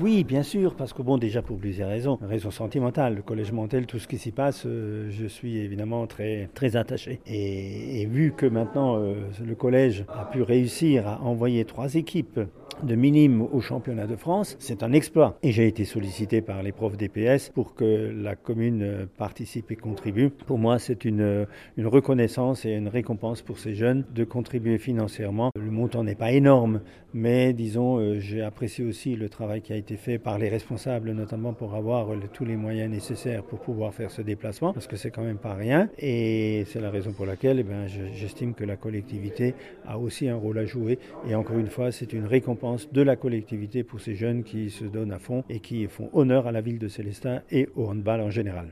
Oui, bien sûr, parce que bon, déjà pour plusieurs raisons. Raison sentimentale, le collège Montel, tout ce qui s'y passe, euh, je suis évidemment très, très attaché. Et, et vu que maintenant euh, le collège a pu réussir à envoyer trois équipes de minimes au championnat de France, c'est un exploit. Et j'ai été sollicité par les profs DPS pour que la commune participe et contribue. Pour moi, c'est une, reconnaissance et une récompense pour ces jeunes de contribuer financièrement. Le montant n'est pas énorme, mais disons, euh, j'ai apprécié aussi le travail qui a été fait par les responsables, notamment pour avoir tous les moyens nécessaires pour pouvoir faire ce déplacement, parce que c'est quand même pas rien. Et c'est la raison pour laquelle eh ben, j'estime que la collectivité a aussi un rôle à jouer. Et encore une fois, c'est une récompense de la collectivité pour ces jeunes qui se donnent à fond et qui font honneur à la ville de Célestin et au handball en général.